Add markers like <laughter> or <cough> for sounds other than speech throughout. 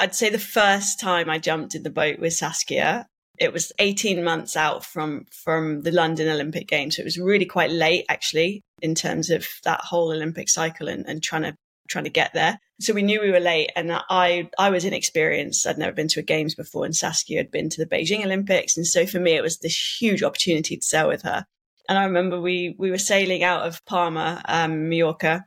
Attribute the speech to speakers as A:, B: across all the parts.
A: I'd say the first time I jumped in the boat with Saskia, it was 18 months out from from the London Olympic Games. So it was really quite late actually in terms of that whole Olympic cycle and, and trying to trying to get there. So we knew we were late and I I was inexperienced. I'd never been to a games before and Saskia had been to the Beijing Olympics. And so for me it was this huge opportunity to sail with her. And I remember we we were sailing out of Palma, um, Mallorca,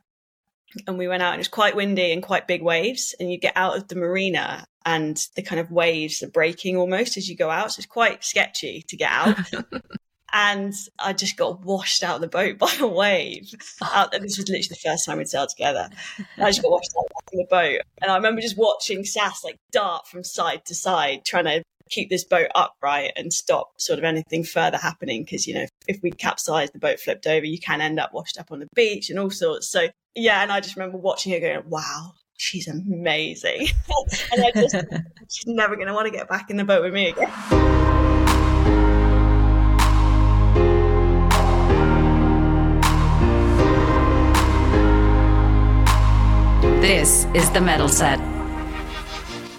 A: and we went out and it was quite windy and quite big waves. And you get out of the marina and the kind of waves are breaking almost as you go out. So it's quite sketchy to get out. <laughs> and I just got washed out of the boat <laughs> by a wave. Oh. Out, this was literally the first time we'd sailed together. and I just got washed out of the boat. And I remember just watching Sass like dart from side to side, trying to keep this boat upright and stop sort of anything further happening. Because, you know, if we capsized, the boat flipped over, you can end up washed up on the beach and all sorts. So, yeah. And I just remember watching her going, wow, she's amazing. <laughs> and I just, <laughs> she's never going to want to get back in the boat with me again.
B: This is the Medal Set.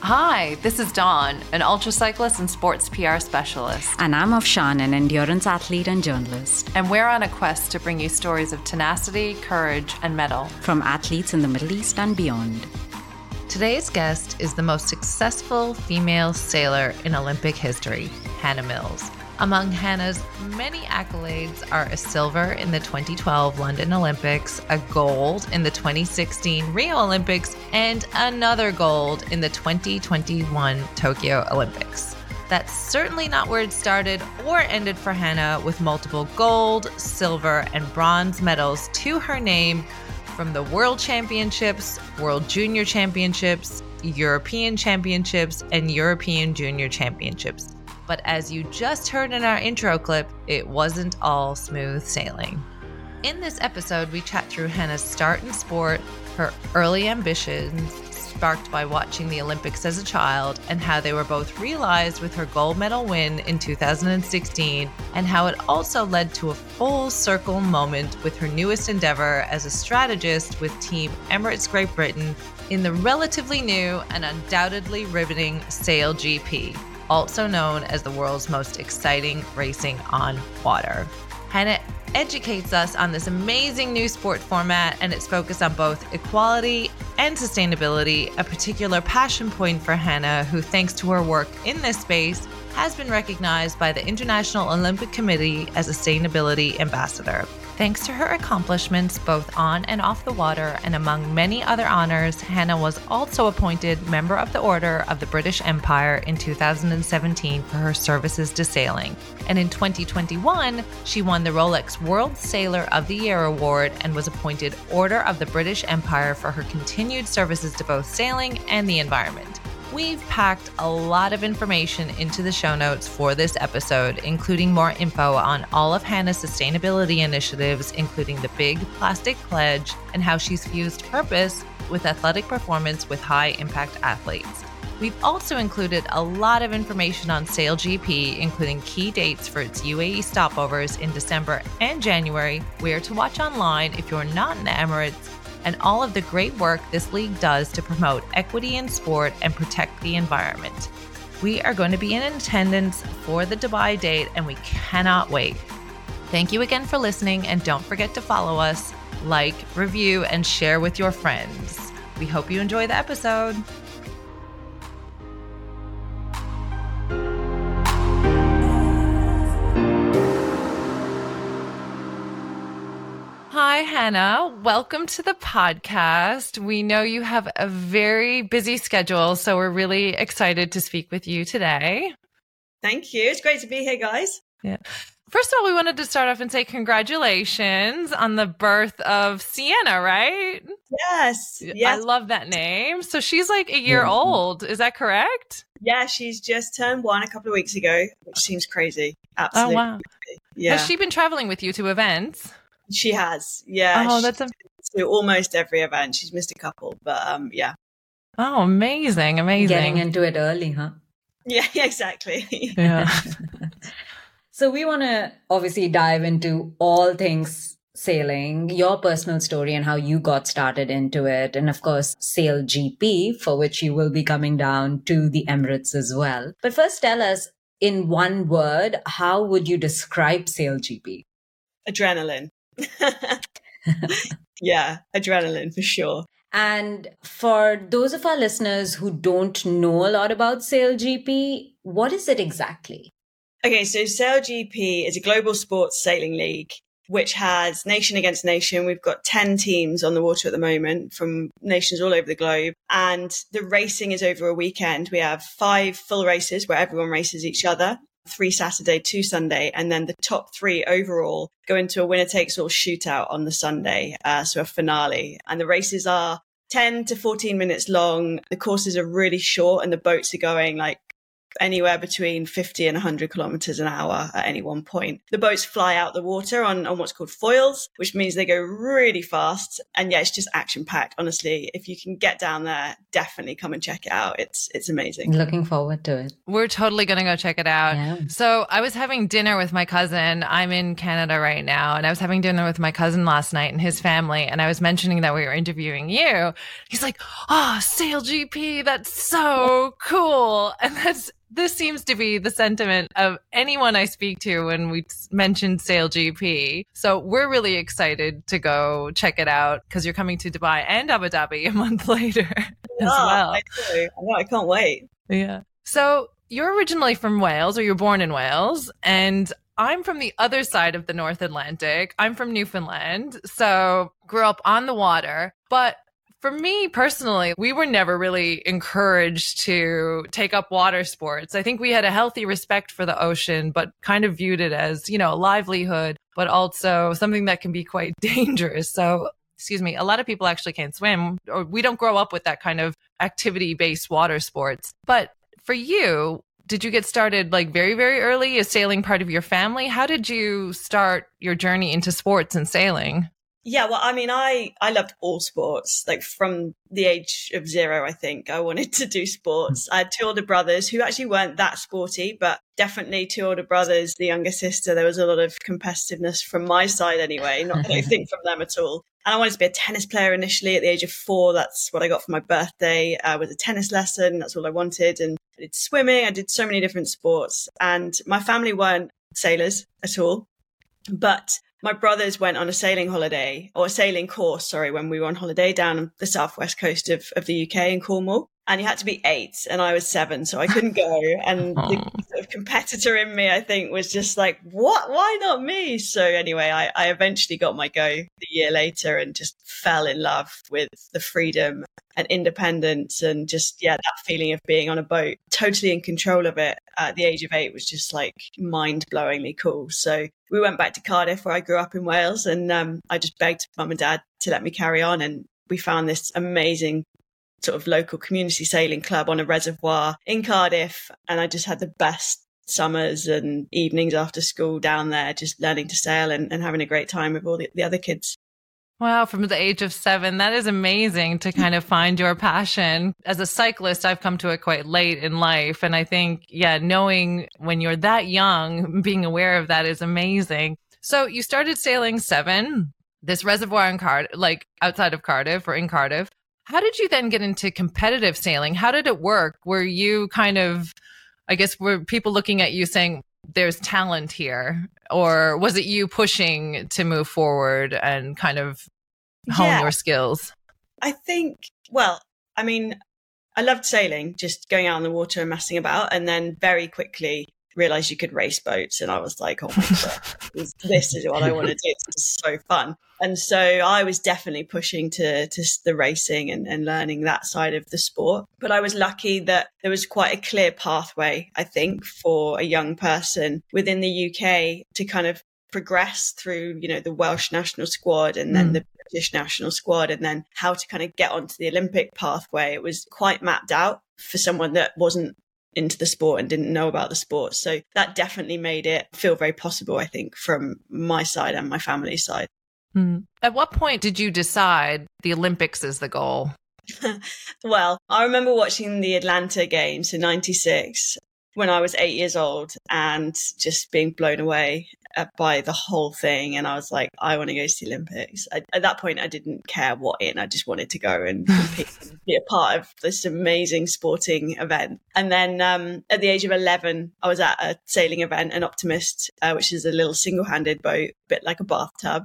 C: Hi, this is Dawn, an ultra cyclist and sports PR specialist.
B: And I'm Afshan, an endurance athlete and journalist.
C: And we're on a quest to bring you stories of tenacity, courage, and mettle
B: from athletes in the Middle East and beyond.
C: Today's guest is the most successful female sailor in Olympic history, Hannah Mills. Among Hannah's many accolades are a silver in the 2012 London Olympics, a gold in the 2016 Rio Olympics, and another gold in the 2021 Tokyo Olympics. That's certainly not where it started or ended for Hannah, with multiple gold, silver, and bronze medals to her name from the World Championships, World Junior Championships, European Championships, and European Junior Championships. But as you just heard in our intro clip, it wasn't all smooth sailing. In this episode, we chat through Hannah's start in sport, her early ambitions, sparked by watching the Olympics as a child, and how they were both realized with her gold medal win in 2016, and how it also led to a full circle moment with her newest endeavor as a strategist with Team Emirates Great Britain in the relatively new and undoubtedly riveting Sail GP also known as the world's most exciting racing on water. Hannah educates us on this amazing new sport format and its focus on both equality and sustainability, a particular passion point for Hannah, who, thanks to her work in this space, has been recognized by the International Olympic Committee as a sustainability ambassador. Thanks to her accomplishments both on and off the water, and among many other honors, Hannah was also appointed Member of the Order of the British Empire in 2017 for her services to sailing. And in 2021, she won the Rolex World Sailor of the Year award and was appointed Order of the British Empire for her continued services to both sailing and the environment. We've packed a lot of information into the show notes for this episode, including more info on all of Hannah's sustainability initiatives, including the Big Plastic Pledge and how she's fused purpose with athletic performance with high impact athletes. We've also included a lot of information on Sail GP, including key dates for its UAE stopovers in December and January, where to watch online if you're not in the Emirates, and all of the great work this league does to promote equity in sport and protect the environment. We are going to be in attendance for the Dubai date and we cannot wait. Thank you again for listening and don't forget to follow us, like, review, and share with your friends. We hope you enjoy the episode. Hi, Hannah. Welcome to the podcast. We know you have a very busy schedule, so we're really excited to speak with you today.
A: Thank you. It's great to be here, guys.
C: Yeah. First of all, we wanted to start off and say congratulations on the birth of Sienna, right?
A: Yes. yes.
C: I love that name. So she's like a year old. Is that correct?
A: Yeah, she's just turned one a couple of weeks ago, which seems crazy. Oh, Absolutely. Oh, wow.
C: Yeah. Has she been traveling with you to events?
A: She has, yeah.
C: Oh, that's
A: a- to almost every event. She's missed a couple, but um, yeah.
C: Oh, amazing, amazing.
D: Getting into it early, huh?
A: Yeah, <laughs> exactly.
C: Yeah. <laughs> <laughs>
D: so we want to obviously dive into all things sailing, your personal story and how you got started into it. And of course, Sail GP, for which you will be coming down to the Emirates as well. But first, tell us in one word, how would you describe Sail GP?
A: Adrenaline. <laughs> yeah, adrenaline for sure.
D: And for those of our listeners who don't know a lot about SailGP, what is it exactly?
A: Okay, so SailGP is a global sports sailing league which has nation against nation. We've got 10 teams on the water at the moment from nations all over the globe. And the racing is over a weekend. We have five full races where everyone races each other three Saturday, two Sunday, and then the top three overall go into a winner takes all shootout on the Sunday, uh, so a finale. And the races are 10 to 14 minutes long. The courses are really short, and the boats are going like anywhere between 50 and 100 kilometers an hour at any one point. The boats fly out the water on, on what's called foils, which means they go really fast. And yeah, it's just action packed. Honestly, if you can get down there, definitely come and check it out. It's, it's amazing.
D: Looking forward to it.
C: We're totally going to go check it out. Yeah. So I was having dinner with my cousin. I'm in Canada right now. And I was having dinner with my cousin last night and his family. And I was mentioning that we were interviewing you. He's like, Oh, Sail GP. That's so cool. <laughs> And that's this seems to be the sentiment of anyone I speak to when we mentioned Sail GP. So we're really excited to go check it out because you're coming to Dubai and Abu Dhabi a <laughs> month later as oh, well.
A: I, I, I can't wait.
C: Yeah. So you're originally from Wales or you're born in Wales and I'm from the other side of the North Atlantic. I'm from Newfoundland. So grew up on the water, but for me personally, we were never really encouraged to take up water sports. I think we had a healthy respect for the ocean, but kind of viewed it as, you know, a livelihood, but also something that can be quite <laughs> dangerous. So, excuse me, a lot of people actually can't swim or we don't grow up with that kind of activity based water sports. But for you, did you get started like very, very early? Is sailing part of your family? How did you start your journey into sports and sailing?
A: Yeah, well, I mean, I I loved all sports. Like from the age of zero, I think I wanted to do sports. I had two older brothers who actually weren't that sporty, but definitely two older brothers. The younger sister, there was a lot of competitiveness from my side, anyway. Not I <laughs> think from them at all. And I wanted to be a tennis player initially at the age of four. That's what I got for my birthday. Uh, was a tennis lesson. That's all I wanted. And I did swimming. I did so many different sports. And my family weren't sailors at all. But my brothers went on a sailing holiday or a sailing course, sorry, when we were on holiday down the southwest coast of, of the UK in Cornwall. And you had to be eight, and I was seven, so I couldn't go. And the sort of competitor in me, I think, was just like, "What? Why not me?" So anyway, I, I eventually got my go the year later, and just fell in love with the freedom and independence, and just yeah, that feeling of being on a boat, totally in control of it at the age of eight, was just like mind blowingly cool. So we went back to Cardiff, where I grew up in Wales, and um, I just begged mum and dad to let me carry on. And we found this amazing sort of local community sailing club on a reservoir in Cardiff. And I just had the best summers and evenings after school down there, just learning to sail and, and having a great time with all the, the other kids.
C: Wow, from the age of seven, that is amazing to kind of find your passion. As a cyclist, I've come to it quite late in life. And I think, yeah, knowing when you're that young, being aware of that is amazing. So you started sailing seven, this reservoir in Cardiff, like outside of Cardiff or in Cardiff. How did you then get into competitive sailing? How did it work? Were you kind of, I guess, were people looking at you saying, there's talent here? Or was it you pushing to move forward and kind of hone yeah. your skills?
A: I think, well, I mean, I loved sailing, just going out on the water and messing about. And then very quickly realized you could race boats. And I was like, oh my <laughs> God, this is what I want to do. It's so fun. And so I was definitely pushing to, to the racing and, and learning that side of the sport. But I was lucky that there was quite a clear pathway, I think, for a young person within the UK to kind of progress through, you know, the Welsh national squad and then mm. the British national squad and then how to kind of get onto the Olympic pathway. It was quite mapped out for someone that wasn't into the sport and didn't know about the sport. So that definitely made it feel very possible, I think, from my side and my family's side.
C: Mm. At what point did you decide the Olympics is the goal? <laughs>
A: well, I remember watching the Atlanta games in 96 when I was eight years old and just being blown away uh, by the whole thing. And I was like, I want to go to the Olympics. I, at that point, I didn't care what in. I just wanted to go <laughs> and be a part of this amazing sporting event. And then um, at the age of 11, I was at a sailing event, an Optimist, uh, which is a little single handed boat, a bit like a bathtub.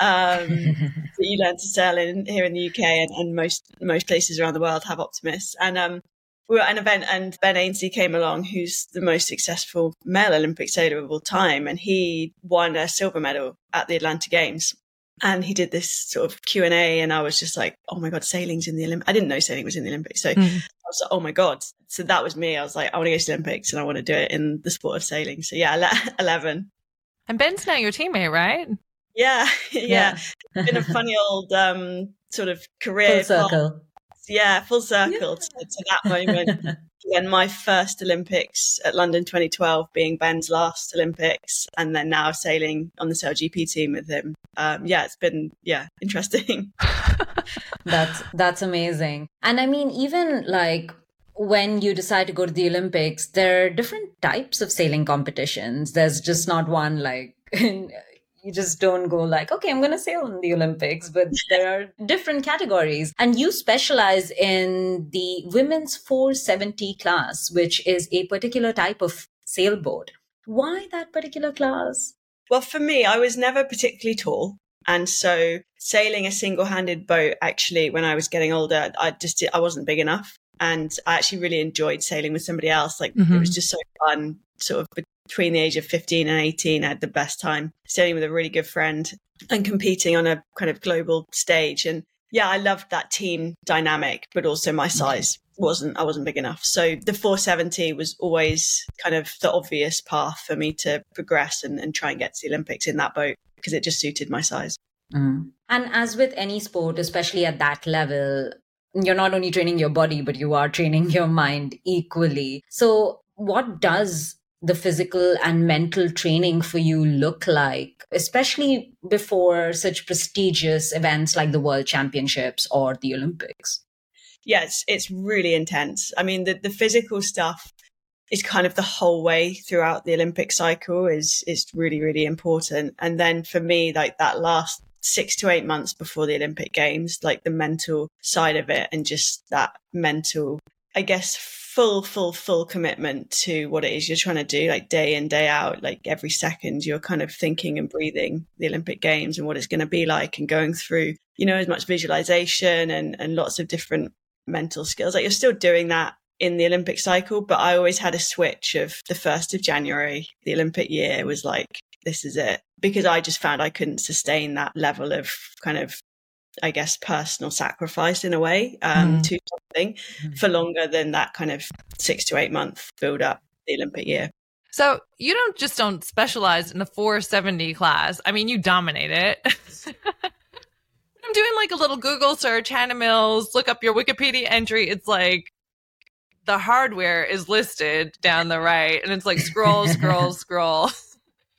A: Um, <laughs> that you learn to sail in here in the UK and, and most most places around the world have optimists. And um, we were at an event and Ben Ainslie came along, who's the most successful male Olympic sailor of all time, and he won a silver medal at the Atlanta Games. And he did this sort of Q and A, and I was just like, "Oh my god, sailing's in the Olympics!" I didn't know sailing was in the Olympics, so mm. I was like, "Oh my god!" So that was me. I was like, "I want to go to the Olympics, and I want to do it in the sport of sailing." So yeah, <laughs> eleven.
C: And Ben's now your teammate, right?
A: Yeah, <laughs> yeah. yeah. been a funny old um, sort of career.
D: Full circle.
A: Yeah, full circle yeah. To, to, that moment. <laughs> and my first Olympics at London 2012 being Ben's last Olympics, and then now sailing on the SailGP team with him. Um, yeah, it's been yeah <laughs> interesting.
D: that's that's amazing. And I mean, even like when you decide to go to the Olympics, there are different types of sailing competitions. There's just not one like <laughs> you just don't go like, okay, I'm going to sail in the Olympics, but there are different categories. And you specialize in the women's 470 class, which is a particular type of sailboat. Why that particular class?
A: Well, for me, I was never particularly tall. And so sailing a single handed boat, actually, when I was getting older, I just, I wasn't big enough. And I actually really enjoyed sailing with somebody else. Like mm-hmm. it was just so fun, sort of between the age of 15 and 18, I had the best time sailing with a really good friend and competing on a kind of global stage. And yeah, I loved that team dynamic, but also my size wasn't, I wasn't big enough. So the 470 was always kind of the obvious path for me to progress and, and try and get to the Olympics in that boat because it just suited my size.
D: Mm. And as with any sport, especially at that level, you're not only training your body, but you are training your mind equally. So, what does the physical and mental training for you look like, especially before such prestigious events like the World Championships or the Olympics?
A: Yes, it's really intense. I mean, the, the physical stuff is kind of the whole way throughout the Olympic cycle is is really really important. And then for me, like that last six to eight months before the Olympic Games, like the mental side of it and just that mental, I guess, full, full, full commitment to what it is you're trying to do, like day in, day out, like every second you're kind of thinking and breathing the Olympic Games and what it's going to be like and going through, you know, as much visualization and, and lots of different mental skills. Like you're still doing that in the Olympic cycle, but I always had a switch of the 1st of January, the Olympic year was like, this is it. Because I just found I couldn't sustain that level of kind of I guess, personal sacrifice in a way um, mm. to something mm. for longer than that kind of six to eight month build up the Olympic year.
C: So you don't just don't specialize in the 470 class. I mean, you dominate it. <laughs> I'm doing like a little Google search, Hannah Mills, look up your Wikipedia entry. It's like the hardware is listed down the right, and it's like scroll, scroll, <laughs> scroll.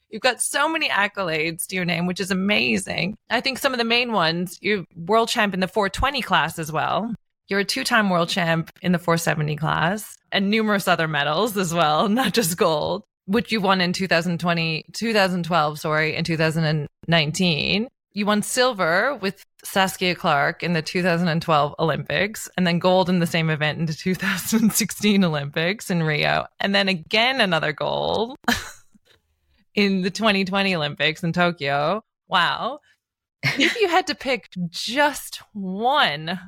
C: You've got so many accolades to your name, which is amazing. I think some of the main ones, you're world champ in the 420 class as well. You're a two time world champ in the 470 class and numerous other medals as well, <laughs> not just gold, which you won in 2020, 2012, sorry, in 2019. You won silver with Saskia Clark in the 2012 Olympics and then gold in the same event in the <laughs> 2016 Olympics in Rio. And then again, another gold. <laughs> in the 2020 Olympics in Tokyo. Wow. if you had to pick just one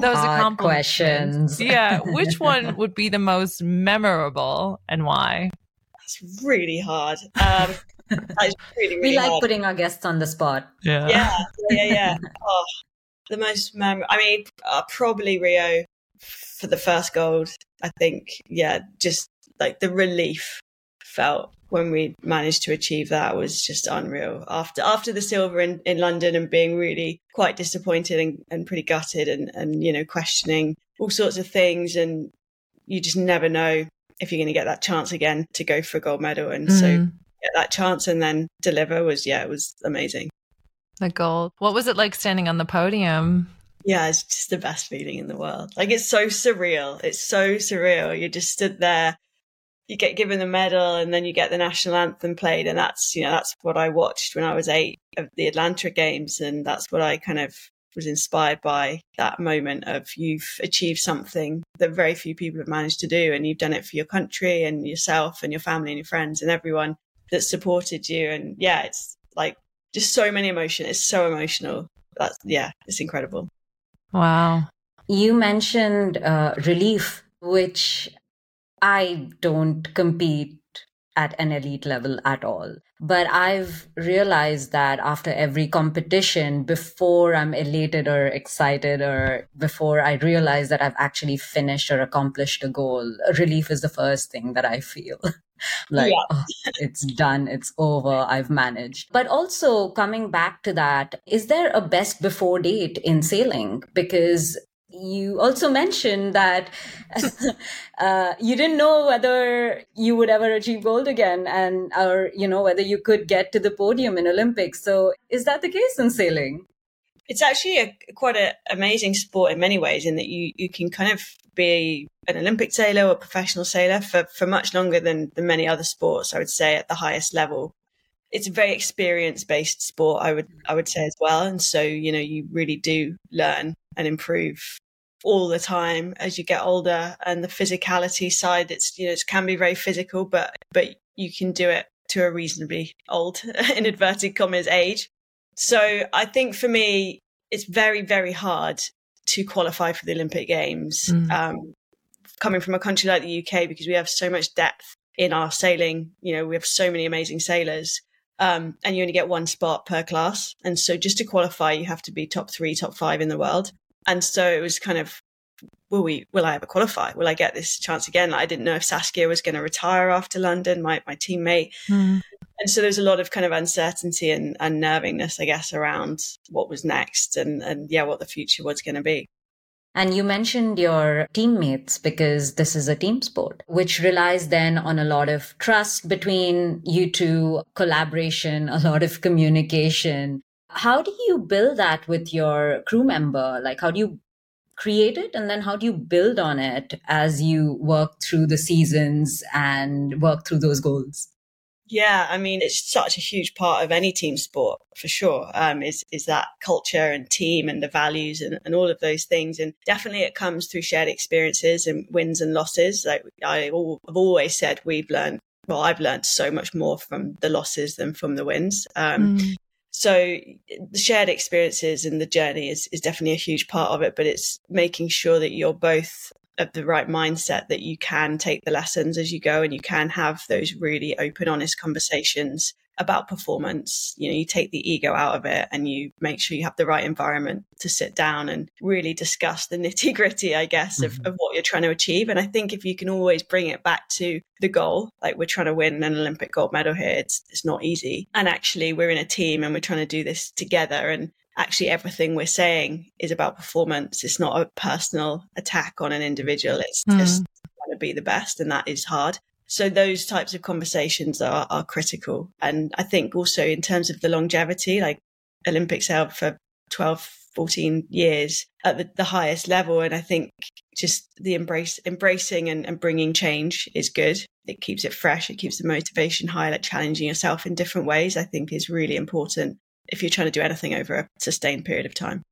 C: those
D: Hard questions.
C: yeah, which <laughs> one would be the most memorable and why?
A: That's really hard. Um, really, really
D: we like
A: hard.
D: putting our guests on the spot.
A: Yeah, yeah, yeah, yeah. <laughs> oh, the most memorable. I mean, uh, probably Rio for the first gold. I think, yeah, just like the relief felt when we managed to achieve that was just unreal. After after the silver in, in London and being really quite disappointed and, and pretty gutted and, and you know questioning all sorts of things and you just never know if you're going to get that chance again to go for a gold medal and mm. so get that chance and then deliver was yeah it was amazing.
C: The gold. What was it like standing on the podium?
A: Yeah, it's just the best feeling in the world. Like it's so surreal. It's so surreal. You just stood there you get given the medal and then you get the national anthem played and that's you know that's what i watched when i was eight of the atlanta games and that's what i kind of was inspired by that moment of you've achieved something that very few people have managed to do and you've done it for your country and yourself and your family and your friends and everyone that supported you. And yeah it's like just so many emotions it's so emotional. That's yeah it's incredible.
C: Wow.
D: You mentioned uh, relief which I don't compete at an elite level at all. But I've realized that after every competition, before I'm elated or excited, or before I realize that I've actually finished or accomplished a goal, relief is the first thing that I feel. <laughs> like, yeah. oh, it's done, it's over, I've managed. But also, coming back to that, is there a best before date in sailing? Because you also mentioned that <laughs> uh, you didn't know whether you would ever achieve gold again and or you know whether you could get to the podium in olympics. So is that the case in sailing?
A: It's actually a quite an amazing sport in many ways in that you you can kind of be an olympic sailor or professional sailor for for much longer than than many other sports i would say at the highest level it's a very experience based sport i would i would say as well. And so you know you really do learn and improve all the time as you get older. And the physicality side it's you know it can be very physical but but you can do it to a reasonably old <laughs> in inverted commas age. So i think for me it's very very hard to qualify for the olympic games mm. um, coming from a country like the uk because we have so much depth in our sailing. You know we have so many amazing sailors um, and you only get one spot per class and so just to qualify you have to be top three top five in the world and so it was kind of, will we, will I ever qualify? Will I get this chance again? I didn't know if Saskia was going to retire after London, my, my teammate. Mm. And so there was a lot of kind of uncertainty and, and nervingness, I guess, around what was next and, and yeah, what the future was going to be.
D: And you mentioned your teammates because this is a team sport, which relies then on a lot of trust between you two, collaboration, <laughs> a lot of communication. How do you build that with your crew member? Like, how do you create it and then how do you build on it as you work through the seasons and work through those goals?
A: Yeah, I mean, it's such a huge part of any team sport for sure. Um, is is that culture and team and the values and, and all of those things, and definitely it comes through shared experiences and wins and losses. Like I have always said, we've learned. Well, I've learned so much more from the losses than from the wins. Um, mm. So the shared experiences and the journey is, is definitely a huge part of it, but it's making sure that you're both of the right mindset that you can take the lessons as you go and you can have those really open, honest conversations about performance. You know, you take the ego out of it and you make sure you have the right environment to sit down and really discuss the <laughs> nitty gritty, I guess, of, mm-hmm. of what you're trying to achieve. And I think if you can always bring it back to the goal, like we're trying to win an Olympic gold medal here, it's, it's not easy. And actually, we're in a team and we're trying to do this together. And actually, everything we're saying is about performance. It's not a personal attack on an individual. It's mm. just trying to be the best. And that is hard. So those types of conversations are, are critical. And I think also in terms of the longevity, like Olympics held for 12, 14 years at the, the, highest level. And I think just the embrace, embracing and, and bringing change is good. It keeps it fresh. It keeps the motivation high, like challenging yourself in different ways, I think is really important if you're trying to do anything over a sustained period of time.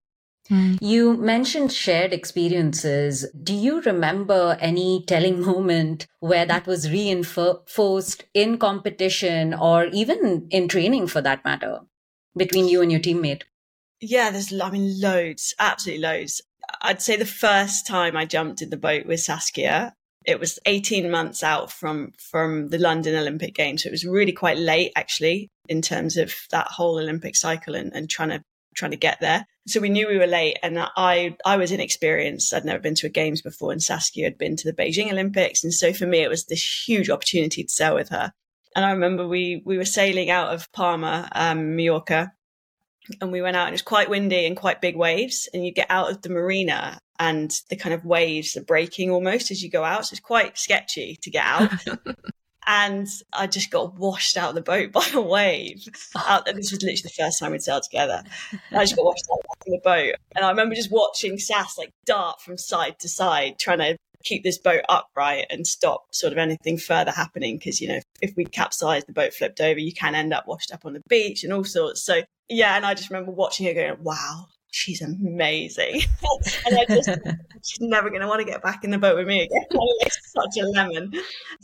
D: Hmm. You mentioned shared experiences. Do you remember any telling moment where that was reinforced in competition or even in training for that matter between you and your teammate?
A: Yeah, there's, I mean, loads, absolutely loads. I'd say the first time I jumped in the boat with Saskia, it was 18 months out from from the London Olympic Games. So it was really quite late actually in terms of that whole Olympic cycle and, and trying to trying to get there. So we knew we were late, and I I was inexperienced. I'd never been to a games before, and Saskia had been to the Beijing Olympics, and so for me it was this huge opportunity to sail with her. And I remember we we were sailing out of Palma, um, Mallorca, and we went out, and it was quite windy and quite big waves. And you get out of the marina, and the kind of waves are breaking almost as you go out. So it's quite sketchy to get out. <laughs> and I just got washed out of the boat <laughs> by a wave. Out, this was literally the first time we'd sailed together. And I just got washed out of the boat, and I remember just watching Sass like dart from side to side, trying to keep this boat upright and stop sort of anything further happening. Because, you know, if we capsized, the boat flipped over, you can end up washed up on the beach and all sorts. So, yeah. And I just remember watching her going, wow, she's amazing. <laughs> and I just, <laughs> she's never going to want to get back in the boat with me again. <laughs> such a lemon.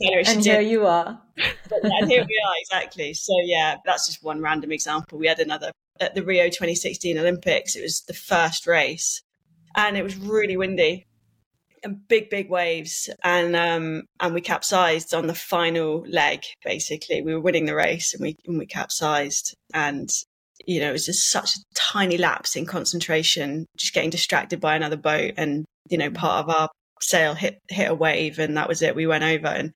D: Anyway, and here did. you are.
A: But yeah, here we are, exactly. So, yeah, that's just one random example. We had another at the Rio 2016 Olympics. It was the first race and it was really windy and big, big waves. And, um, and we capsized on the final leg, basically. We were winning the race and we, and we capsized. And, you know, it was just such a tiny lapse in concentration, just getting distracted by another boat. And, you know, part of our sail hit, hit a wave and that was it. We went over and,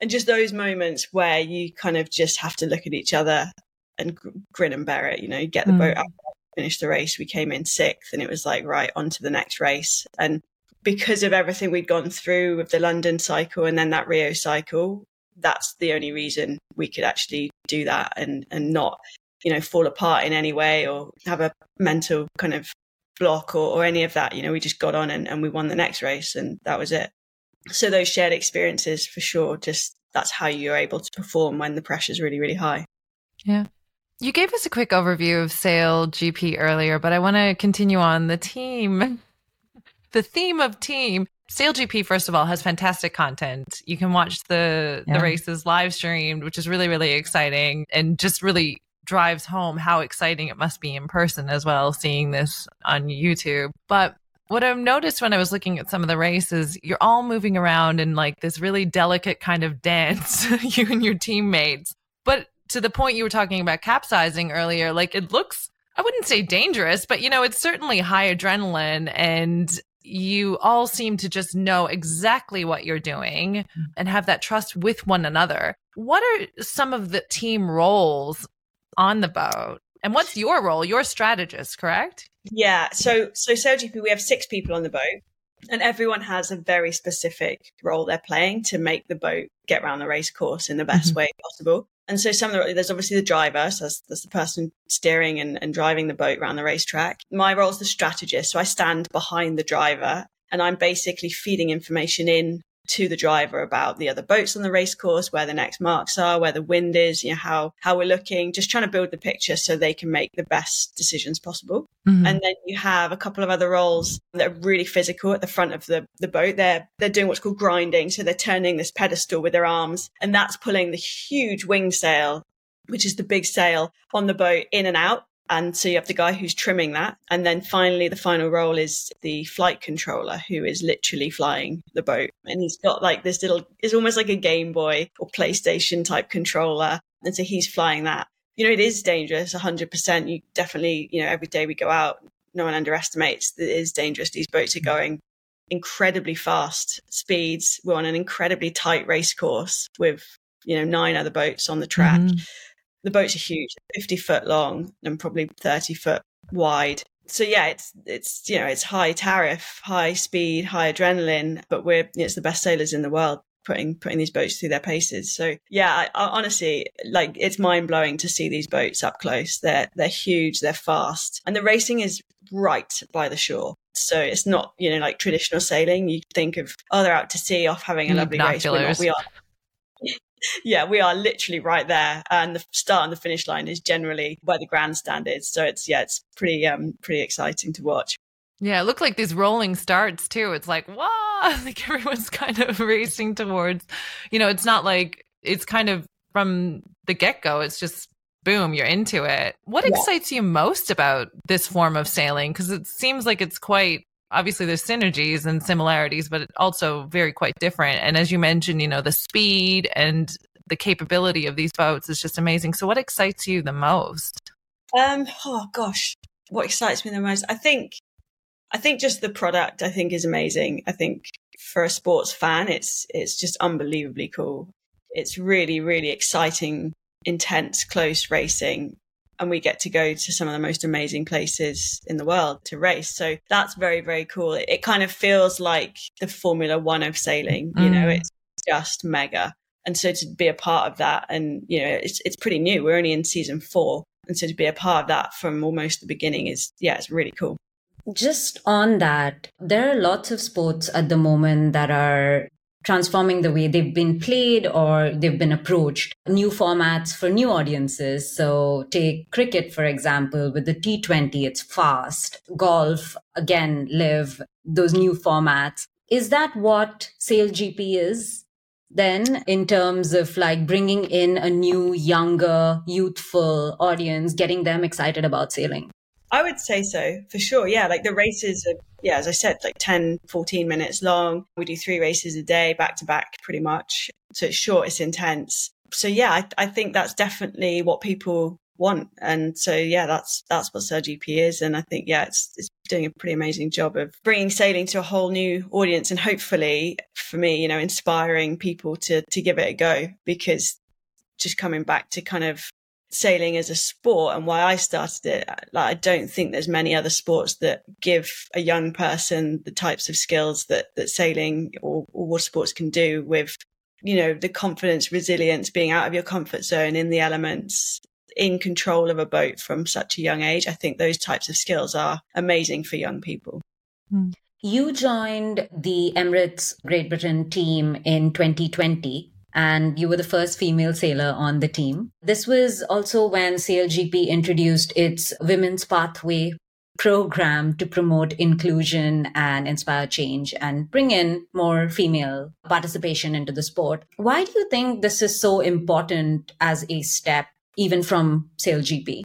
A: and just those moments where you kind of just have to look at each other and grin and bear it. You know, you get the mm. boat out, finish the race. We came in sixth, and it was like right on to the next race. And because of everything we'd gone through with the London cycle and then that Rio cycle, that's the only reason we could actually do that and and not you know fall apart in any way or have a mental kind of block or, or any of that. You know we just got on and, and we won the next race and that was it. So those shared experiences for sure just that's how you're able to perform when the pressure's really really high.
C: Yeah. You gave us a quick overview of Sail GP earlier, but I want to continue on the team. <laughs> The theme of team. SailGP, first of all, has fantastic content. You can watch the yeah. the races live streamed, which is really, really exciting and just really drives home how exciting it must be in person as well, seeing this on YouTube. But what I've noticed when I was looking at some of the races, you're all moving around in like this really delicate kind of dance, <laughs> you and your teammates. But to the point you were talking about capsizing earlier, like it looks, I wouldn't say dangerous, but you know, it's certainly high adrenaline and you all seem to just know exactly what you're doing mm-hmm. and have that trust with one another. What are some of the team roles on the boat? And what's your role? You're a strategist, correct?
A: Yeah. So so SailGP, we have six people on the boat and everyone has a very specific role they're playing to make the boat get around the race course in the best mm-hmm. way possible. And so some of the, there's obviously the driver, so that's, that's the person steering and, and driving the boat around the racetrack. My role is the strategist, so I stand behind the driver and I'm basically feeding information in to the driver about the other boats on the race course, where the next marks are, where the wind is, you know, how, how we're looking, just trying to build the picture so they can make the best decisions possible. Mm-hmm. And then you have a couple of other roles that are really physical at the front of the, the boat. They're, they're doing what's called grinding. So they're turning this pedestal with their arms and that's pulling the huge wing sail which is the big sail on the boat in and out and so you have the guy who's trimming that. And then finally, the final role is the flight controller who is literally flying the boat. And he's got like this little, it's almost like a Game Boy or PlayStation type controller. And so he's flying that. You know, it is dangerous, 100%. You definitely, you know, every day we go out, no one underestimates that it is dangerous. These boats are going incredibly fast speeds. We're on an incredibly tight race course with, you know, nine other boats on the track. Mm-hmm the boats are huge, 50 foot long and probably 30 foot wide. So yeah, it's it's you know it's high tariff, high speed, high adrenaline, but we're it's the best sailors in the world putting putting these boats through their paces. So yeah, I, I, honestly, like it's mind blowing to see these boats up close. They're they're huge, they're fast, and the racing is right by the shore. So it's not you know like traditional sailing. You think of oh they're out to sea off having a mm, lovely race. we are yeah, we are literally right there, and the start and the finish line is generally where the grandstand is. So it's yeah, it's pretty um pretty exciting to watch.
C: Yeah, it looked like these rolling starts too. It's like wow, <laughs> like everyone's kind of racing towards. You know, it's not like it's kind of from the get go. It's just boom, you're into it. What yeah. excites you most about this form of sailing? Because it seems like it's quite obviously there's synergies and similarities, but also very quite different. And as you mentioned, you know, the speed and the capability of these boats is just amazing. So what excites you the most?
A: Um, oh gosh, what excites me the most? I think, I think just the product I think is amazing. I think for a sports fan, it's, it's just unbelievably cool. It's really, really exciting, intense, close racing and we get to go to some of the most amazing places in the world to race. So that's very, very cool. It, it kind of feels like the Formula One of sailing, you mm. know, it's just mega. And so to be a part of that, and you know, it's it's pretty new. We're only in season four, and so to be a part of that from almost the beginning is, yeah, it's really cool.
D: just on that, there are lots of sports at the moment that are transforming the way they've been played or they've been approached. New formats for new audiences. So take cricket, for example, with the T20, it's fast. Golf, again, live those new formats. Is that what SailGP is? Then, in terms of like bringing in a new, younger, youthful audience, getting them excited about sailing?
A: I would say so for sure. Yeah. Like the races are, yeah, as I said, like 10, 14 minutes long. We do three races a day, back to back, pretty much. So it's short, it's intense. So yeah, I, I think that's definitely what people want. And so, yeah, that's, that's what SailGP is. And I think, yeah, it's, it's doing a pretty amazing job of bringing sailing to a whole new audience and hopefully for me, you know, inspiring people to, to give it a go because just coming back to kind of sailing as a sport and why I started it. Like, I don't think there's many other sports that give a young person the types of skills that, that sailing or, or water sports can do with, you know, the confidence, resilience, being out of your comfort zone in the elements, in control of a boat from such a young age. I think those types of skills are amazing for young people.
D: Hmm. You joined the Emirates Great Britain team in 2020 and you were the first female sailor on the team. This was also when SailGP introduced its Women's Pathway program to promote inclusion and inspire change and bring in more female participation into the sport. Why do you think this is so important as a step, even from SailGP?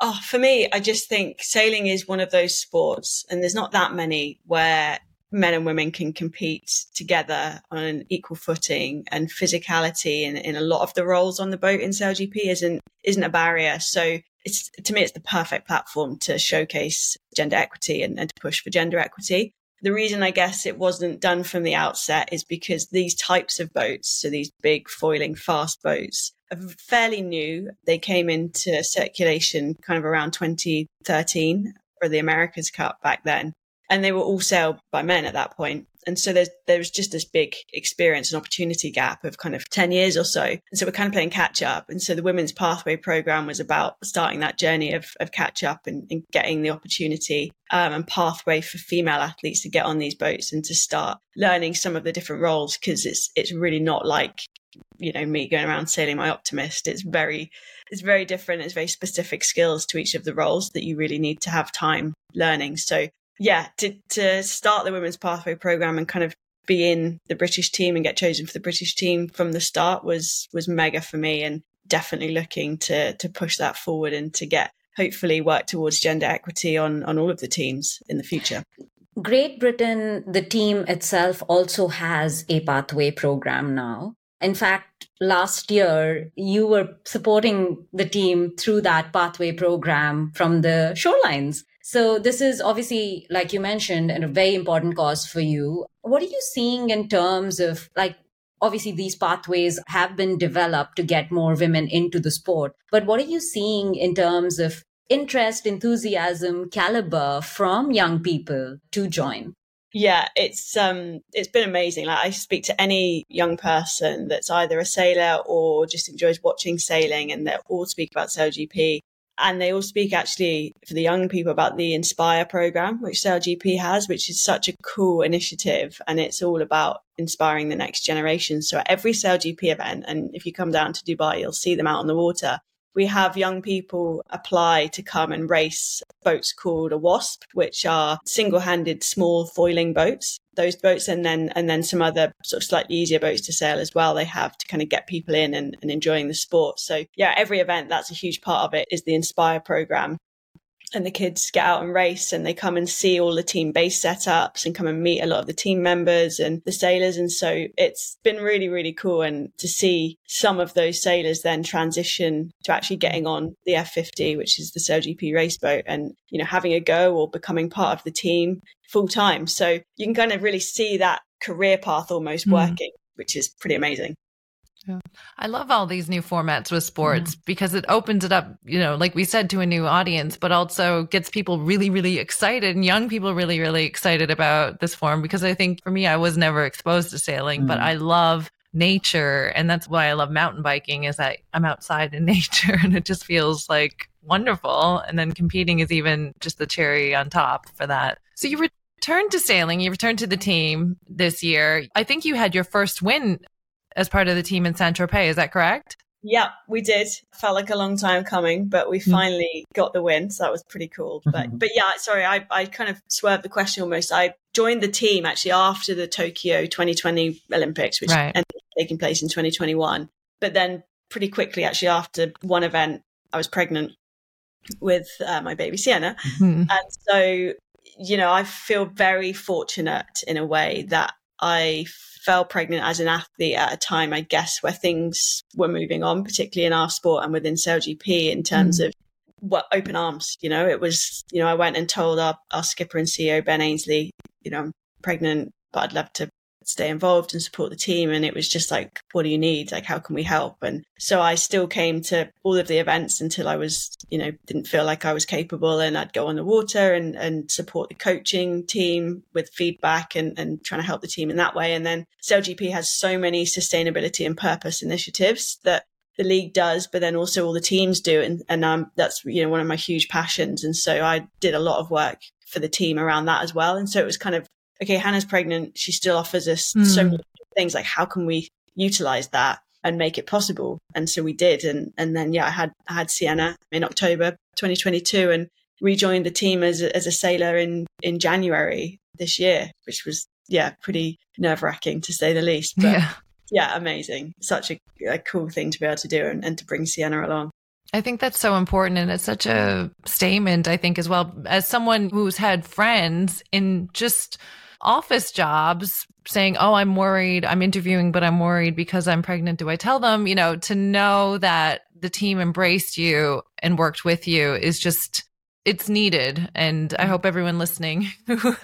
A: Oh, for me, I just think sailing is one of those sports, and there's not that many where men and women can compete together on an equal footing and physicality in, in a lot of the roles on the boat in SailGP isn't isn't a barrier. So it's to me it's the perfect platform to showcase gender equity and, and to push for gender equity. The reason I guess it wasn't done from the outset is because these types of boats, so these big foiling fast boats, are fairly new. They came into circulation kind of around 2013 for the America's Cup back then and they were all sailed by men at that point. And so there's there was just this big experience and opportunity gap of kind of 10 years or so. And so we're kind of playing catch up. And so the Women's Pathway program was about starting that journey of, of catch up and, and getting the opportunity um, and pathway for female athletes to get on these boats and to start learning some of the different roles because it's it's really not like you know me going around sailing my optimist it's very it's very different it's very specific skills to each of the roles that you really need to have time learning so yeah, to to start the women's pathway program and kind of be in the British team and get chosen for the British team from the start was was mega for me and definitely looking to to push that forward and to get hopefully work towards gender equity on on all of the teams in the future.
D: Great Britain, the team itself also has a pathway program now. In fact, last year you were supporting the team through that pathway program from the shorelines. So this is obviously, like you mentioned, a very important cause for you. What are you seeing in terms of like, obviously these pathways have been developed to get more women into the sport, but what are you seeing in terms of interest, enthusiasm, caliber from young people to join?
A: Yeah, it's um it's been amazing. Like I speak to any young person that's either a sailor or just enjoys watching sailing and they all speak about SailGP and they all speak actually for the young people about the Inspire program, which SailGP has, which is such a cool initiative. And it's all about inspiring the next generation. So at every SailGP event, and if you come down to Dubai, you'll see them out on the water we have young people apply to come and race boats called a WASZP, which are single-handed small foiling boats. Those boats and then and then some other sort of slightly easier boats to sail as well. They have to kind of get people in and, and enjoying the sport. So yeah, every event that's a huge part of it is the Inspire program and the kids get out and race and they come and see all the team base setups and come and meet a lot of the team members and the sailors. And so it's been really, really cool. And to see some of those sailors then transition to actually getting on the F50, which is the SailGP race boat and, you know, having a go or becoming part of the team full time. So you can kind of really see that career path almost mm. working, which is pretty amazing.
C: Yeah. I love all these new formats with sports mm. because it opens it up, you know, like we said, to a new audience, but also gets people really, really excited and young people really, really excited about this form. Because I think for me, I was never exposed to sailing, mm. but I love nature. And that's why I love mountain biking is that I'm outside in <laughs> nature and it just feels like wonderful. And then competing is even just the cherry on top for that. So you returned to sailing, you returned to the team this year. I think you had your first win as part of the team in Saint Tropez. Is that correct?
A: Yeah, we did. Felt like a long time coming, but we hmm. finally mm. got the win. So that was pretty cool. But mm-hmm. but yeah, sorry, I, I kind of swerved the question almost. I joined the team actually after the Tokyo 2020 Olympics, which right. ended up taking place in 2021. But then pretty quickly, actually, after one event, I was pregnant with uh, my baby Sienna. Mm-hmm. And so, you know, I feel very fortunate in a way that I fell pregnant as an athlete at a time, I guess, where things were moving on, particularly in our sport and within SailGP in terms mm. of what open arms. You know, it was, you know, I went and told our, our skipper and CEO, Ben Ainslie, you know, I'm pregnant, but I'd love to stay involved and support the team. And it was just like, what do you need? Like, how can we help? And so I still came to all of the events until I was, you know, didn't feel like I was capable. And I'd go on the water and, and support the coaching team with feedback and, and trying to help the team in that way. And then SailGP has so many sustainability and purpose initiatives that the league does, but then also all the teams do. And, and um, that's, you know, one of my huge passions. And so I did a lot of work for the team around that as well. And so it was kind of okay, Hannah's pregnant. She still offers us mm. so many things. Like, how can we utilize that and make it possible? And so we did. And and then yeah, I had I had Sienna in October 2022 and rejoined the team as a, as a sailor in in January this year, which was yeah pretty nerve wracking to say the least. But yeah. yeah, amazing. Such a, a cool thing to be able to do and, and to bring Sienna along.
C: I think that's so important. And it's such a statement, I think, as well, as someone who's had friends in just office jobs saying, Oh, I'm worried. I'm interviewing, but I'm worried because I'm pregnant. Do I tell them? You know, to know that the team embraced you and worked with you is just, it's needed. And I mm. hope everyone listening who,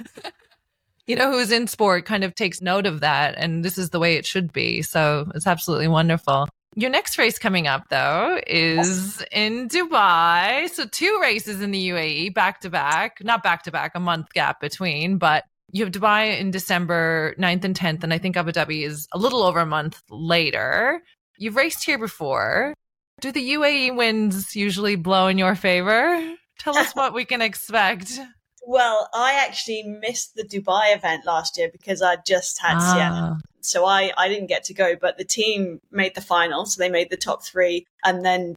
C: <laughs> you know, who's in sport kind of takes note of that. And this is the way it should be. So it's absolutely wonderful. Your next race coming up, though, is in Dubai. So, two races in the UAE back to back, not back to back, a month gap between, but you have Dubai in December 9th and 10th, and I think Abu Dhabi is a little over a month later. You've raced here before. Do the UAE winds usually blow in your favor? Tell us <laughs> what we can expect.
A: Well, I actually missed the Dubai event last year because I just had ah. Sienna. So I, I didn't get to go, but the team made the final. So they made the top three. And then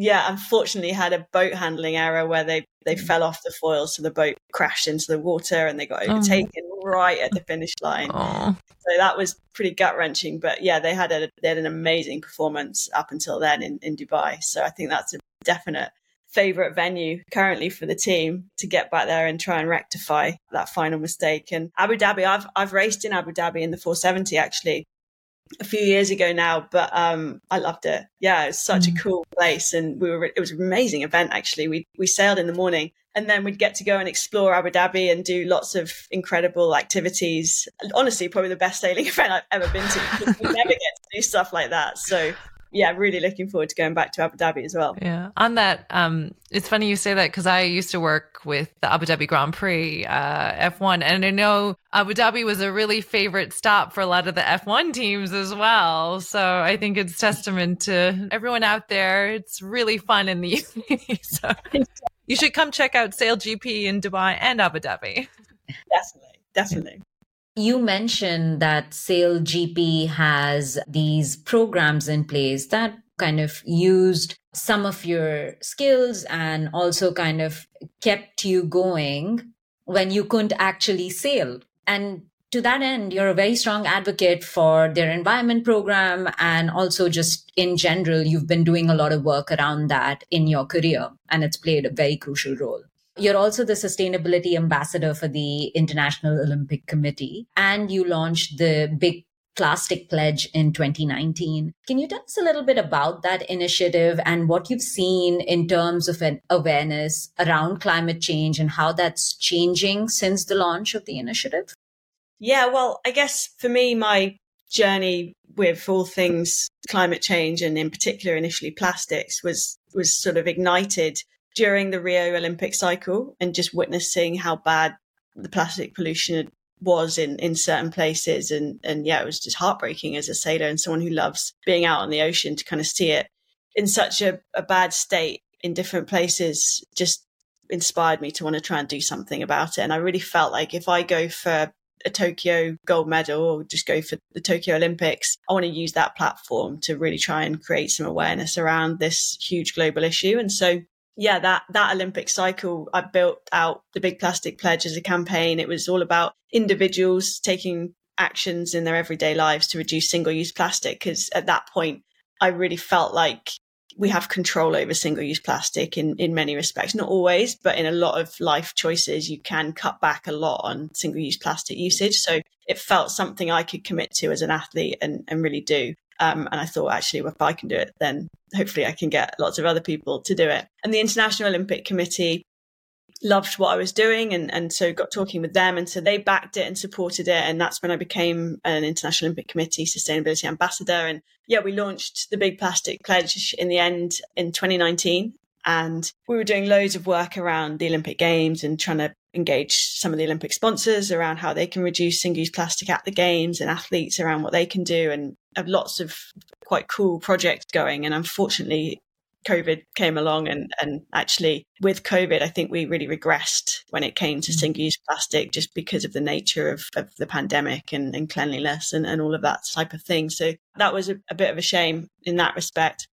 A: yeah, unfortunately had a boat handling error where they they mm. fell off the foil, so the boat crashed into the water and they got oh. overtaken oh. right at the finish line. Oh. So that was pretty gut wrenching. But yeah, they had a they had an amazing performance up until then in, in Dubai. So I think that's a definite favorite venue currently for the team to get back there and try and rectify that final mistake. And Abu Dhabi, I've I've raced in Abu Dhabi in the 470 actually a few years ago now, but um, I loved it. Yeah, it's such mm. a cool place, and we were. It was an amazing event actually. We we sailed in the morning, and then we'd get to go and explore Abu Dhabi and do lots of incredible activities. Honestly, probably the best sailing <laughs> event I've ever been to. we never get to do stuff like that, so yeah, really looking forward to going back to Abu Dhabi as well.
C: Yeah. On that, um, it's funny you say that because I used to work with the Abu Dhabi Grand Prix uh, F1, and I know Abu Dhabi was a really favorite stop for a lot of the F1 teams as well. So I think it's testament to everyone out there. It's really fun in the <laughs> UAE. so you should come check out SailGP in Dubai and Abu Dhabi.
A: Definitely, definitely
D: you mentioned that SailGP has these programs in place that kind of used some of your skills and also kind of kept you going when you couldn't actually sail. And to that end, you're a very strong advocate for their environment program. And also, just in general, you've been doing a lot of work around that in your career, and it's played a very crucial role. You're also the sustainability ambassador for the International Olympic Committee, and you launched the Big Plastic Pledge in 2019. Can you tell us a little bit about that initiative and what you've seen in terms of an awareness around climate change and how that's changing since the launch of the initiative?
A: Yeah, well, I guess for me, my journey with all things climate change and in particular initially plastics was was sort of ignited during the Rio Olympic cycle and just witnessing how bad the plastic pollution was in in certain places and and yeah it was just heartbreaking as a sailor and someone who loves being out on the ocean to kind of see it in such a, a bad state in different places just inspired me to want to try and do something about it and i really felt like if i go for a Tokyo gold medal or just go for the Tokyo Olympics, I want to use that platform to really try and create some awareness around this huge global issue. And so yeah, that that Olympic cycle, I built out the Big Plastic Pledge as a campaign. It was all about individuals taking actions in their everyday lives to reduce single use plastic. Because at that point, I really felt like we have control over single use plastic in, in many respects. Not always, but in a lot of life choices, you can cut back a lot on single use plastic usage. So it felt something I could commit to as an athlete and, and really do. Um, and I thought, actually, if I can do it, then hopefully I can get lots of other people to do it. And the International Olympic Committee loved what I was doing and, and so got talking with them. And so they backed it and supported it. And that's when I became an International Olympic Committee sustainability ambassador. And yeah, we launched the Big Plastic Pledge in the end in 2019. And we were doing loads of work around the Olympic Games and trying to engage some of the Olympic sponsors around how they can reduce single use plastic at the Games and athletes around what they can do and have lots of quite cool projects going. And unfortunately, COVID came along and, and actually with COVID, I think we really regressed when it came to mm. single use plastic just because of the nature of, of the pandemic and, and cleanliness and, and all of that type of thing. So that was a, a bit of a shame in that respect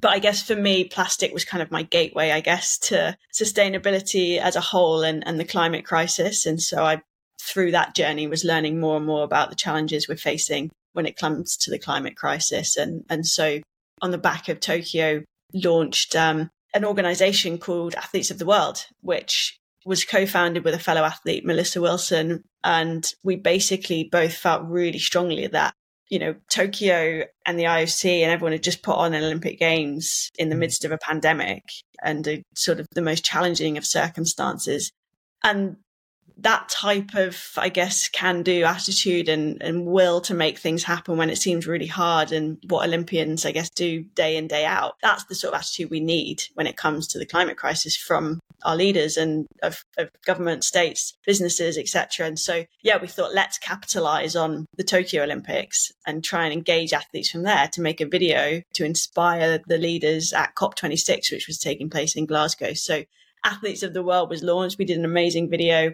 A: but I guess for me, plastic was kind of my gateway, I guess, to sustainability as a whole and, and the climate crisis. And so I, through that journey, was learning more and more about the challenges we're facing when it comes to the climate crisis. And, and so on the back of Tokyo, launched um, an organization called Athletes of the World, which was co-founded with a fellow athlete, Melissa Wilson. And we basically both felt really strongly that you know, Tokyo and the IOC and everyone had just put on an Olympic Games in the mm. midst of a pandemic and a, sort of the most challenging of circumstances. And that type of, I guess, can do attitude and, and will to make things happen when it seems really hard and what Olympians, I guess, do day in, day out. That's the sort of attitude we need when it comes to the climate crisis from our leaders and of, of government, states, businesses, etc. And so, yeah, we thought let's capitalize on the Tokyo Olympics and try and engage athletes from there to make a video to inspire the leaders at COP26, which was taking place in Glasgow. So Athletes of the World was launched. We did an amazing video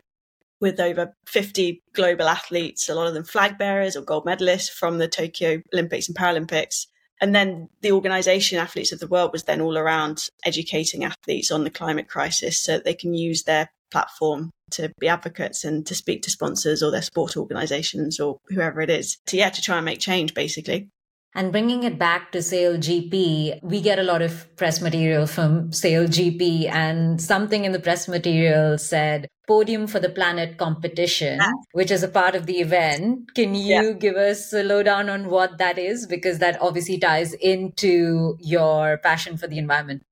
A: with over 50 global athletes, a lot of them flag bearers or gold medalists from the Tokyo Olympics and Paralympics. And then the organization Athletes of the World was then all around educating athletes on the climate crisis so that they can use their platform to be advocates and to speak to sponsors or their sport organizations or whoever it is to yeah to try and make change basically
D: and bringing it back to SailGP, we get a lot of press material from SailGP, and something in the press material said Podium for the Planet competition, yeah. which is a part of the event. Can you yeah. give us a lowdown on what that is? Because that obviously ties into your passion for the environment.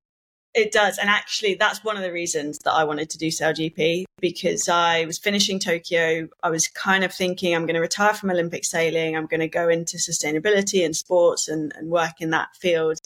A: It does. And actually, that's one of the reasons that I wanted to do SailGP because I was finishing Tokyo. I was kind of thinking I'm going to retire from Olympic sailing. I'm going to go into sustainability and sports and, and work in that field.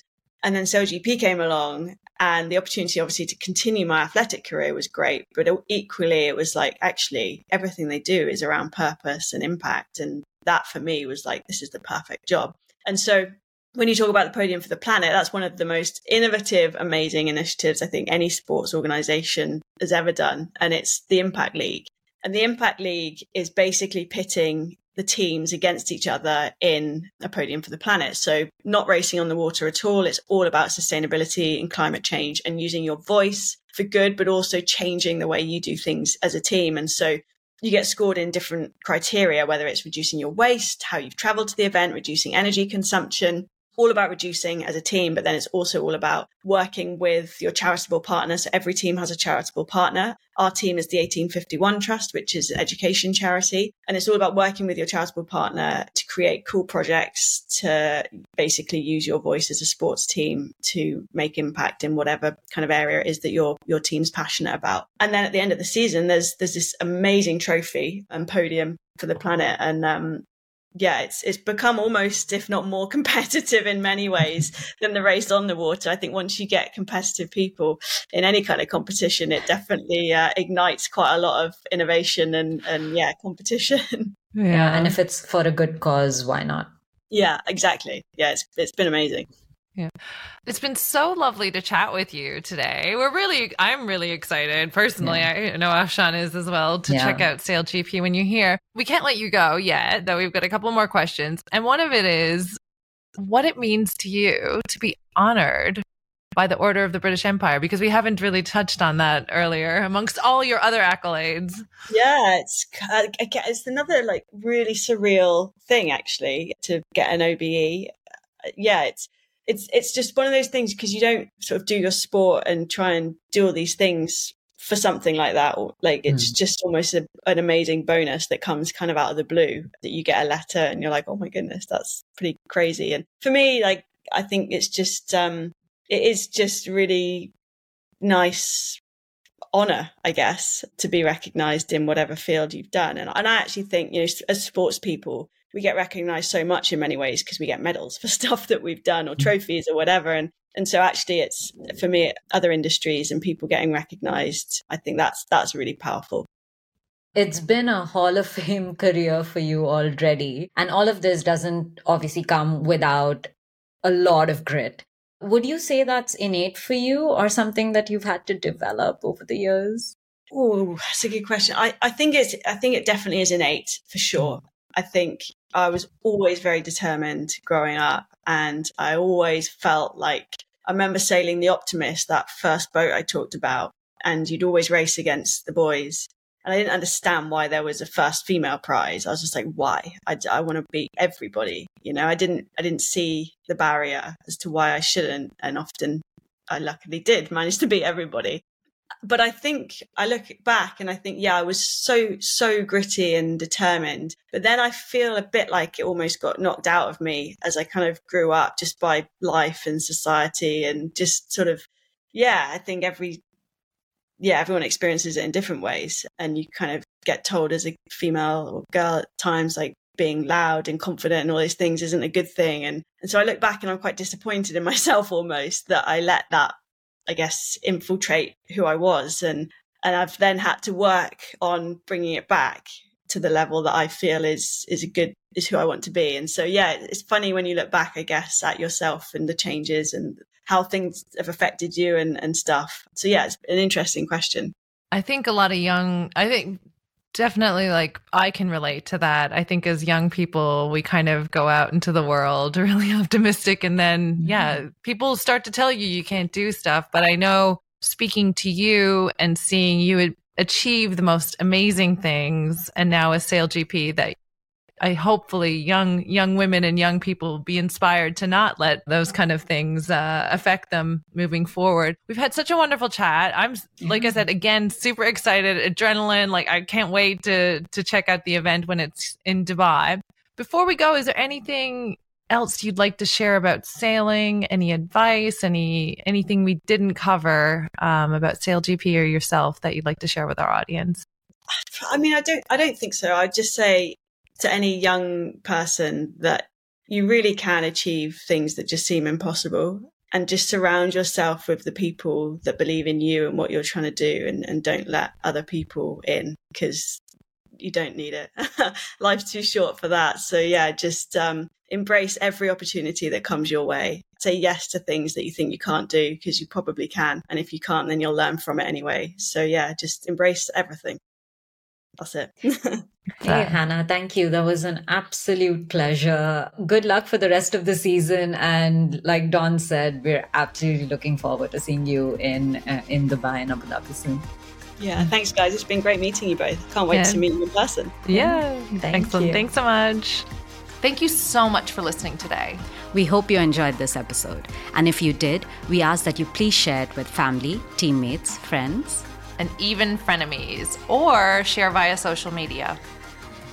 A: And then SailGP came along and the opportunity obviously to continue my athletic career was great. But equally, it was like actually everything they do is around purpose and impact. And that for me was like, this is the perfect job. And so when you talk about the podium for the planet, that's one of the most innovative, amazing initiatives I think any sports organization has ever done. And it's the Impact League. And the Impact League is basically pitting the teams against each other in a podium for the planet. So, not racing on the water at all. It's all about sustainability and climate change and using your voice for good, but also changing the way you do things as a team. And so, you get scored in different criteria, whether it's reducing your waste, how you've traveled to the event, reducing energy consumption, all about reducing as a team, but then it's also all about working with your charitable partner. So every team has a charitable partner. Our team is the 1851 Trust, which is an education charity. And it's all about working with your charitable partner to create cool projects to basically use your voice as a sports team to make impact in whatever kind of area it is that your, your team's passionate about. And then at the end of the season, there's, there's this amazing trophy and podium for the planet. And um, yeah, it's it's become almost, if not more, <laughs> competitive in many ways than the race on the water. I think once you get competitive people in any kind of competition, it definitely uh, ignites quite a lot of innovation and and yeah, competition.
D: Yeah. <laughs> yeah, and if it's for a good cause, why not?
A: Yeah, exactly. Yeah, it's it's been amazing.
C: Yeah. It's been so lovely to chat with you today. We're really, I'm really excited personally. Yeah. I know Afshan is as well to yeah. check out SailGP when you're here. We can't let you go yet, though we've got a couple more questions. And one of it is what it means to you to be honored by the Order of the British Empire, because we haven't really touched on that earlier amongst all your other accolades.
A: Yeah, it's, uh, it's another like really surreal thing actually to get an OBE. Uh, yeah, it's, it's it's just one of those things because you don't sort of do your sport and try and do all these things for something like that or like it's mm. just almost a, an amazing bonus that comes kind of out of the blue that you get a letter and you're like oh my goodness that's pretty crazy and for me like i think it's just um it is just really nice honor i guess to be recognized in whatever field you've done and, and i actually think you know as sports people we get recognized so much in many ways because we get medals for <laughs> stuff that we've done or mm. trophies or whatever. And and so actually it's for me other industries and people getting recognized, I think that's that's really powerful.
D: It's been a Hall of Fame <laughs> career for you already. And all of this doesn't obviously come without a lot of grit. Would you say that's innate for you or something that you've had to develop over the years?
A: Oh, that's a good question. I, I think it's I think it definitely is innate for sure. I think I was always very determined growing up, and I always felt like I remember sailing the Optimist, that first boat I talked about, and you'd always race against the boys. And I didn't understand why there was a first female prize. I was just like, why? I, I want to beat everybody. You know, I didn't, I didn't see the barrier as to why I shouldn't. And often I luckily did manage to beat everybody but I think I look back and I think, yeah, I was so, so gritty and determined. But then I feel a bit like it almost got knocked out of me as I kind of grew up just by life and society and just sort of, yeah, I think every, yeah, everyone experiences it in different ways. And you kind of get told as a female or girl at times, like, being loud and confident and all these things isn't a good thing. And, and so I look back and I'm quite disappointed in <laughs> myself almost that I let that I guess, infiltrate who I was. And, and I've then had to work on bringing it back to the level that I feel is, is a good, is who I want to be. And so, yeah, it's funny when you look back, I guess, at yourself and the changes and how things have affected you and, and stuff. So, yeah, it's an interesting question.
C: I think a lot of young, I think definitely like I can relate to that. I think as young people, we kind of go out into the world <laughs> really optimistic. And then, mm-hmm. yeah, people start to tell you you can't do stuff. But I know speaking to you and seeing you achieve the most amazing things and now as SailGP that I hopefully young young women and young people be inspired to not let those kind of things uh, affect them moving forward. We've had such a wonderful chat. I'm like I said again, super excited, adrenaline. Like I can't wait to to check out the event when it's in Dubai. Before we go, is there anything else you'd like to share about sailing? Any advice? Any anything we didn't cover um, about SailGP or yourself that you'd like to share with our audience?
A: I mean, I don't. I don't think so. I'd just say to any young person that you really can achieve things that just seem impossible and just surround yourself with the people that believe in you and what you're trying to do and, and don't let other people in because you don't need it. <laughs> Life's too short for that. So yeah, just um, embrace every opportunity that comes your way. Say yes to things that you think you can't do because you probably can. And if you can't, then you'll learn from it anyway. So yeah, just embrace everything. That's it. <laughs>
D: hey, Hannah, thank you. That was an absolute pleasure. Good luck for the rest of the season. And like Don said, we're absolutely looking forward to seeing you in uh, in Dubai and Abu Dhabi soon.
A: Yeah, thanks, guys. It's been great meeting you both. Can't wait yeah. to meet you in person.
C: Yeah, Thank excellent. You. Thanks so much. Thank you so much for listening today.
B: We hope you enjoyed this episode. And if you did, we ask that you please share it with family, teammates, friends,
C: and even frenemies, or share via social media.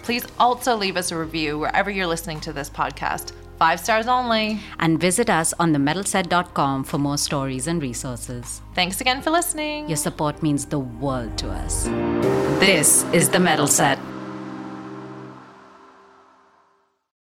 C: Please also leave us a review wherever you're listening to this podcast. Five stars only.
B: And visit us on themetalset.com for more stories and resources.
C: Thanks again for listening.
B: Your support means the world to us. This is The Metal Set.